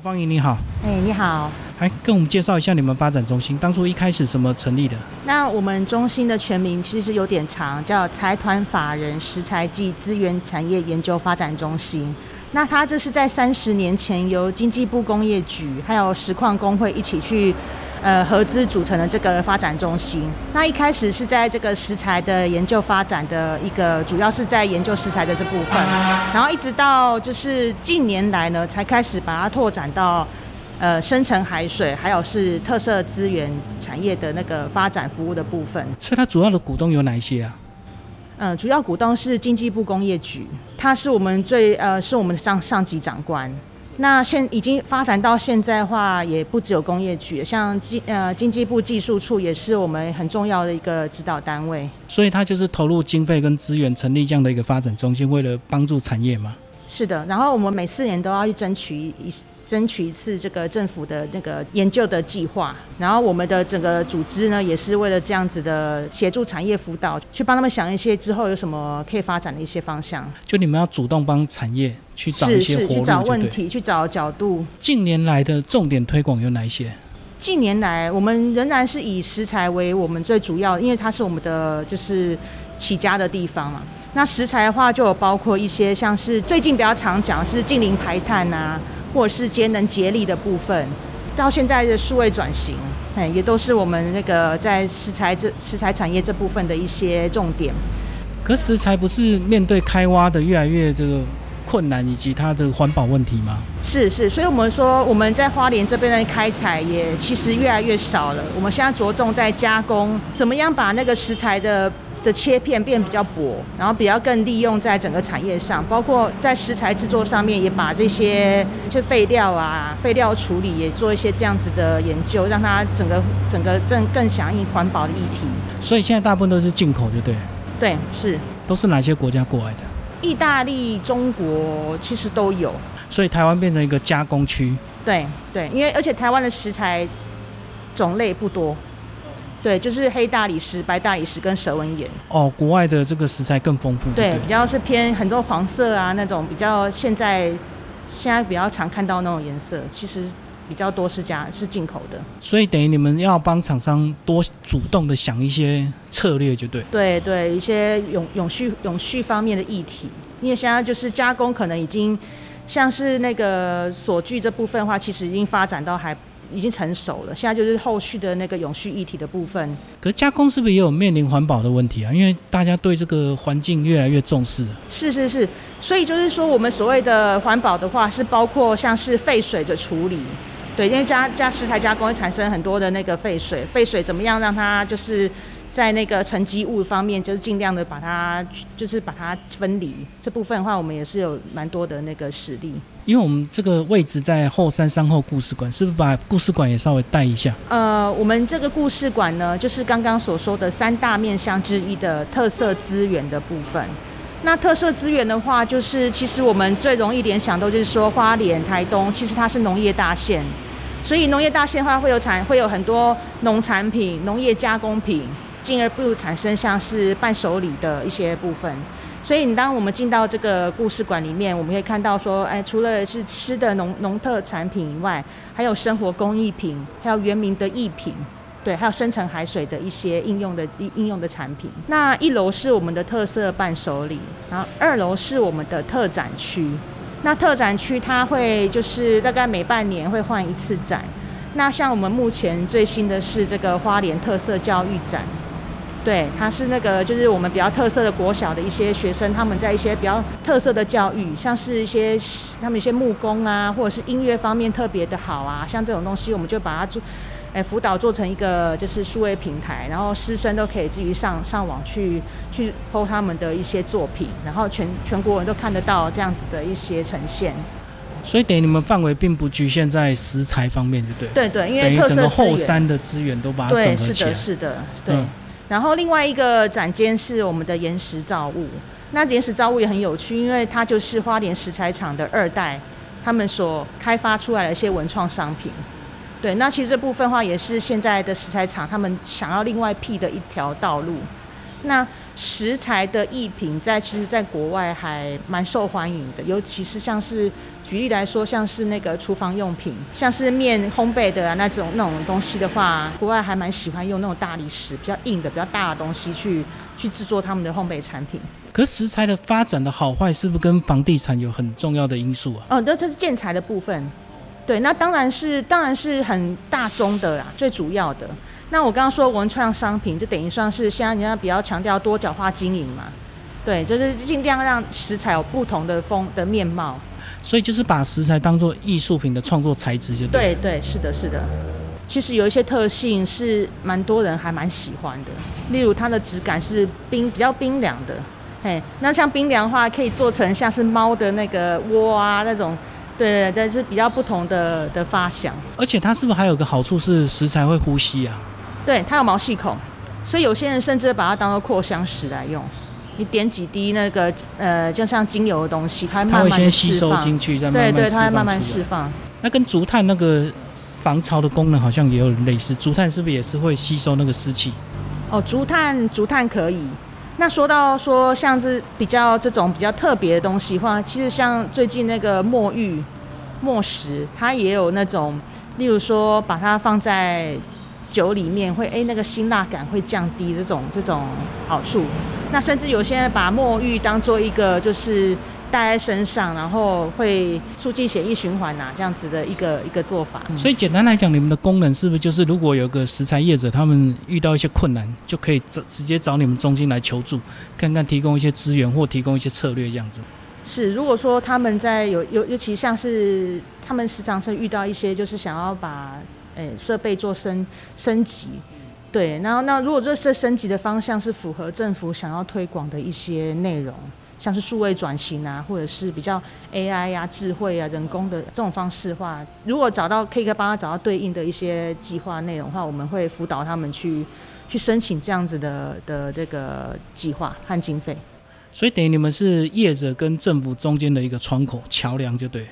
Hello，方莹你好。哎，你好。来跟我们介绍一下你们发展中心，当初一开始什么成立的？那我们中心的全名其实有点长，叫财团法人食材暨资源产业研究发展中心。那它这是在三十年前由经济部工业局还有石矿工会一起去呃合资组成的这个发展中心。那一开始是在这个食材的研究发展的一个，主要是在研究食材的这部分，然后一直到就是近年来呢，才开始把它拓展到。呃，深层海水，还有是特色资源产业的那个发展服务的部分。所以它主要的股东有哪一些啊？呃，主要股东是经济部工业局，他是我们最呃是我们的上上级长官。那现已经发展到现在的话，也不只有工业局，像经呃经济部技术处也是我们很重要的一个指导单位。所以它就是投入经费跟资源成立这样的一个发展中心，为了帮助产业嘛。是的，然后我们每四年都要去争取一。争取一次这个政府的那个研究的计划，然后我们的整个组织呢，也是为了这样子的协助产业辅导，去帮他们想一些之后有什么可以发展的一些方向。就你们要主动帮产业去找一些活路，去找问题，去找角度。近年来的重点推广有哪一些？近年来，我们仍然是以食材为我们最主要，因为它是我们的就是起家的地方嘛。那食材的话，就有包括一些像是最近比较常讲是近邻排碳啊。或者是节能节力的部分，到现在的数位转型，哎，也都是我们那个在食材这食材产业这部分的一些重点。可食材不是面对开挖的越来越这个困难，以及它的环保问题吗？是是，所以我们说我们在花莲这边的开采也其实越来越少了。我们现在着重在加工，怎么样把那个食材的。的切片变比较薄，然后比较更利用在整个产业上，包括在食材制作上面，也把这些就废料啊、废料处理也做一些这样子的研究，让它整个整个更更响应环保的议题。所以现在大部分都是进口，对不对？对，是。都是哪些国家过来的？意大利、中国其实都有。所以台湾变成一个加工区。对对，因为而且台湾的食材种类不多。对，就是黑大理石、白大理石跟蛇纹岩。哦，国外的这个食材更丰富。对，比较是偏很多黄色啊那种，比较现在现在比较常看到那种颜色，其实比较多是加是进口的。所以等于你们要帮厂商多主动的想一些策略，就对。对对，一些永永续永续方面的议题，因为现在就是加工可能已经像是那个锁具这部分的话，其实已经发展到还。已经成熟了，现在就是后续的那个永续议题的部分。可加工是不是也有面临环保的问题啊？因为大家对这个环境越来越重视。是是是，所以就是说，我们所谓的环保的话，是包括像是废水的处理。对，因为加加食材加工会产生很多的那个废水，废水怎么样让它就是。在那个沉积物方面，就是尽量的把它，就是把它分离。这部分的话，我们也是有蛮多的那个实力。因为我们这个位置在后山山后故事馆，是不是把故事馆也稍微带一下？呃，我们这个故事馆呢，就是刚刚所说的三大面向之一的特色资源的部分。那特色资源的话，就是其实我们最容易联想到就是说花莲、台东，其实它是农业大县，所以农业大县的话会有产，会有很多农产品、农业加工品。进而不如产生像是伴手礼的一些部分，所以你当我们进到这个故事馆里面，我们可以看到说，哎，除了是吃的农农特产品以外，还有生活工艺品，还有原名的艺品，对，还有深层海水的一些应用的应用的产品。那一楼是我们的特色伴手礼，然后二楼是我们的特展区。那特展区它会就是大概每半年会换一次展。那像我们目前最新的是这个花莲特色教育展。对，它是那个，就是我们比较特色的国小的一些学生，他们在一些比较特色的教育，像是一些他们一些木工啊，或者是音乐方面特别的好啊，像这种东西，我们就把它做，哎，辅导做成一个就是数位平台，然后师生都可以至于上上网去去剖他们的一些作品，然后全全国人都看得到这样子的一些呈现。所以等于你们范围并不局限在食材方面，就对。对对，因为整个后山的资源都把它整合起来。是的，是的，对。然后另外一个展间是我们的岩石造物，那岩石造物也很有趣，因为它就是花莲石材厂的二代，他们所开发出来的一些文创商品。对，那其实这部分话也是现在的石材厂他们想要另外辟的一条道路。那石材的艺品在其实在国外还蛮受欢迎的，尤其是像是举例来说，像是那个厨房用品，像是面烘焙的啊那种那种东西的话，国外还蛮喜欢用那种大理石比较硬的、比较大的东西去去制作他们的烘焙产品。可食材的发展的好坏，是不是跟房地产有很重要的因素啊？哦，那这是建材的部分，对，那当然是当然是很大宗的啦，最主要的。那我刚刚说文创商品，就等于算是现在人家比较强调多角化经营嘛，对，就是尽量让食材有不同的风的面貌。所以就是把食材当做艺术品的创作材质，就对对，是的，是的。其实有一些特性是蛮多人还蛮喜欢的，例如它的质感是冰比较冰凉的，嘿，那像冰凉的话，可以做成像是猫的那个窝啊那种。对对对，是比较不同的的发想。而且它是不是还有个好处是食材会呼吸啊？对，它有毛细孔，所以有些人甚至把它当做扩香石来用。你点几滴那个呃，就像精油的东西，它它会先吸收进去，再慢慢对对，它会慢慢释放。那跟竹炭那个防潮的功能好像也有类似，竹炭是不是也是会吸收那个湿气？哦，竹炭竹炭可以。那说到说像是比较这种比较特别的东西的话，其实像最近那个墨玉、墨石，它也有那种，例如说把它放在。酒里面会哎，那个辛辣感会降低，这种这种好处。那甚至有些人把墨玉当做一个就是带在身上，然后会促进血液循环呐，这样子的一个一个做法。所以简单来讲，你们的功能是不是就是如果有个食材业者他们遇到一些困难，就可以直直接找你们中心来求助，看看提供一些资源或提供一些策略这样子。是，如果说他们在有有尤其像是他们时常是遇到一些就是想要把。设备做升升级，对，然后那如果这这升级的方向是符合政府想要推广的一些内容，像是数位转型啊，或者是比较 AI 呀、智慧啊、人工的这种方式的话，如果找到可以帮他找到对应的一些计划内容的话，我们会辅导他们去去申请这样子的的这个计划和经费。所以等于你们是业者跟政府中间的一个窗口桥梁，就对。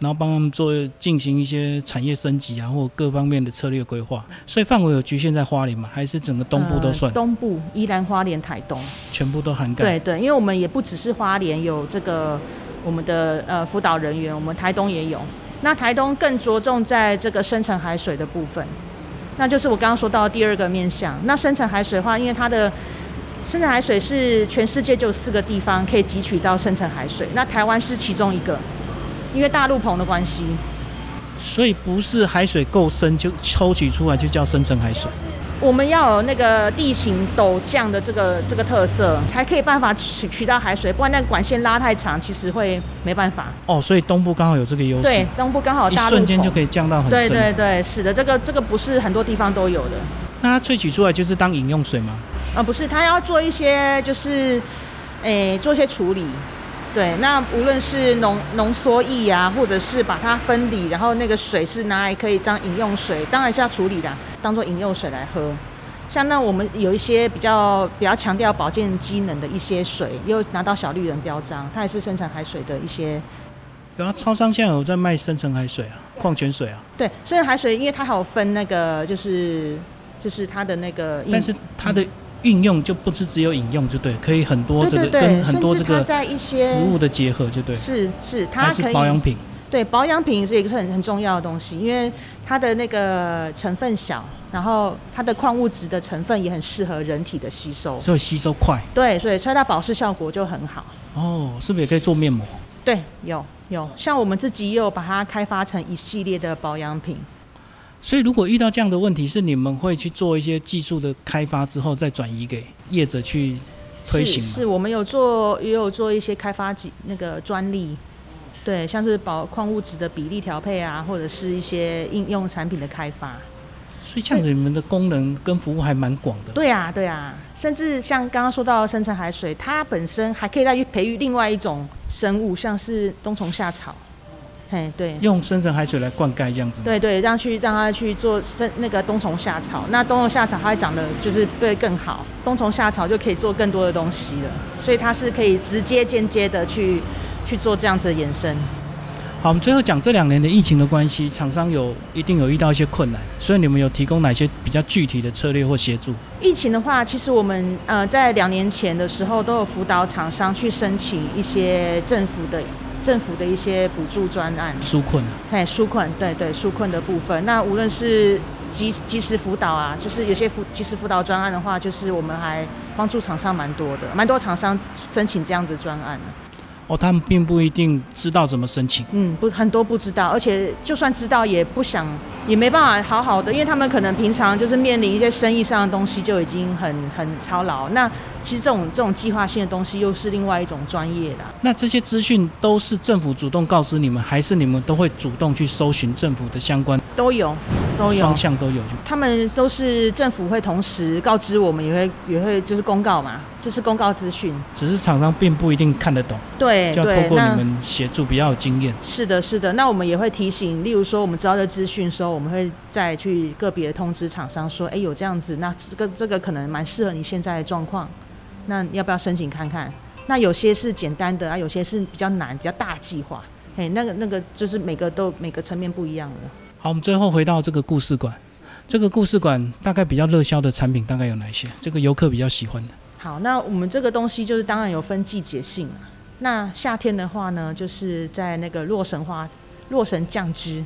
然后帮他们做进行一些产业升级啊，或各方面的策略规划。所以范围有局限在花莲吗？还是整个东部都算？东部依兰花莲、台东，全部都涵盖。对对，因为我们也不只是花莲有这个我们的呃辅导人员，我们台东也有。那台东更着重在这个深层海水的部分，那就是我刚刚说到第二个面向。那深层海水的话，因为它的深层海水是全世界就四个地方可以汲取到深层海水，那台湾是其中一个。因为大陆棚的关系，所以不是海水够深就抽取出来就叫深层海水。我们要有那个地形陡降的这个这个特色，才可以办法取取到海水，不然那管线拉太长，其实会没办法。哦，所以东部刚好有这个优势。对，东部刚好一瞬间就可以降到很深。对对对，是的，这个这个不是很多地方都有的。那它萃取出来就是当饮用水吗？啊，不是，它要做一些就是，诶，做一些处理。对，那无论是浓浓缩液啊，或者是把它分离，然后那个水是拿来可以当饮用水，当然是要处理的，当做饮用水来喝。像那我们有一些比较比较强调保健机能的一些水，又拿到小绿人标章，它也是深层海水的一些。有啊，超商现在有在卖深层海水啊，矿泉水啊。对，深层海水，因为它还有分那个，就是就是它的那个，但是它的。运用就不是只有饮用就对，可以很多这个跟很多这个食物的结合就对。是是，它是保养品。对，保养品是一个很很重要的东西，因为它的那个成分小，然后它的矿物质的成分也很适合人体的吸收，所以吸收快。对，所以所以它保湿效果就很好。哦，是不是也可以做面膜？对，有有，像我们自己也有把它开发成一系列的保养品。所以，如果遇到这样的问题，是你们会去做一些技术的开发之后，再转移给业者去推行是，是我们有做，也有做一些开发几那个专利，对，像是保矿物质的比例调配啊，或者是一些应用产品的开发。所以，这样子你们的功能跟服务还蛮广的。对啊，对啊，甚至像刚刚说到深层海水，它本身还可以再去培育另外一种生物，像是冬虫夏草。嘿，对，用深层海水来灌溉这样子。对对，让去让它去做生那个冬虫夏草，那冬虫夏草它会长得就是会更好，冬虫夏草就可以做更多的东西了，所以它是可以直接间接的去去做这样子的延伸。好，我们最后讲这两年的疫情的关系，厂商有一定有遇到一些困难，所以你们有提供哪些比较具体的策略或协助？疫情的话，其实我们呃在两年前的时候都有辅导厂商去申请一些政府的政府的一些补助专案，纾困。哎，纾困，对对，纾困的部分。那无论是及及时辅导啊，就是有些辅及时辅导专案的话，就是我们还帮助厂商蛮多的，蛮多厂商申请这样子专案的。哦，他们并不一定知道怎么申请。嗯，不，很多不知道，而且就算知道，也不想，也没办法好好的，因为他们可能平常就是面临一些生意上的东西就已经很很操劳。那其实这种这种计划性的东西又是另外一种专业的。那这些资讯都是政府主动告知你们，还是你们都会主动去搜寻政府的相关？都有，都有，双向都有。他们都是政府会同时告知我们，也会也会就是公告嘛，就是公告资讯。只是厂商并不一定看得懂，对，就要透过你们协助，比较有经验。是的，是的。那我们也会提醒，例如说我们知道这资讯的时候，我们会再去个别的通知厂商说，哎，有这样子，那这个这个可能蛮适合你现在的状况，那要不要申请看看？那有些是简单的啊，有些是比较难、比较大计划。嘿，那个那个就是每个都每个层面不一样的。好，我们最后回到这个故事馆。这个故事馆大概比较热销的产品大概有哪些？这个游客比较喜欢的。好，那我们这个东西就是当然有分季节性啊。那夏天的话呢，就是在那个洛神花、洛神酱汁，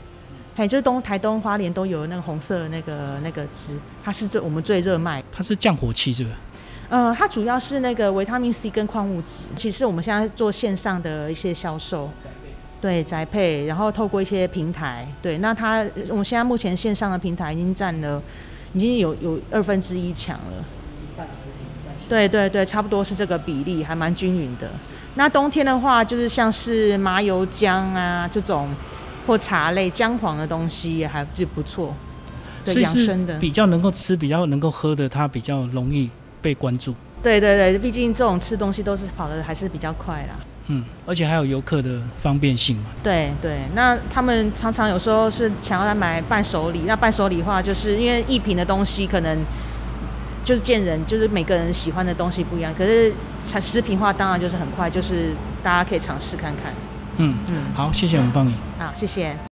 还有就是东台东花莲都有那个红色的那个那个汁，它是最我们最热卖。它是降火气是不是？呃，它主要是那个维他命 C 跟矿物质。其实我们现在做线上的一些销售。对宅配，然后透过一些平台，对，那它我们现在目前线上的平台已经占了，已经有有二分之一强了。一半实体，一半对对对，差不多是这个比例，还蛮均匀的。那冬天的话，就是像是麻油姜啊这种，或茶类姜黄的东西也还是不错。对，养生的比较能够吃，比较能够喝的，它比较容易被关注。对对对，毕竟这种吃东西都是跑的还是比较快啦。嗯，而且还有游客的方便性嘛。对对，那他们常常有时候是想要来买伴手礼，那伴手礼的话，就是因为一品的东西可能就是见人，就是每个人喜欢的东西不一样。可是产食品化当然就是很快，就是大家可以尝试看看。嗯嗯，好，谢谢我们帮你。好，谢谢。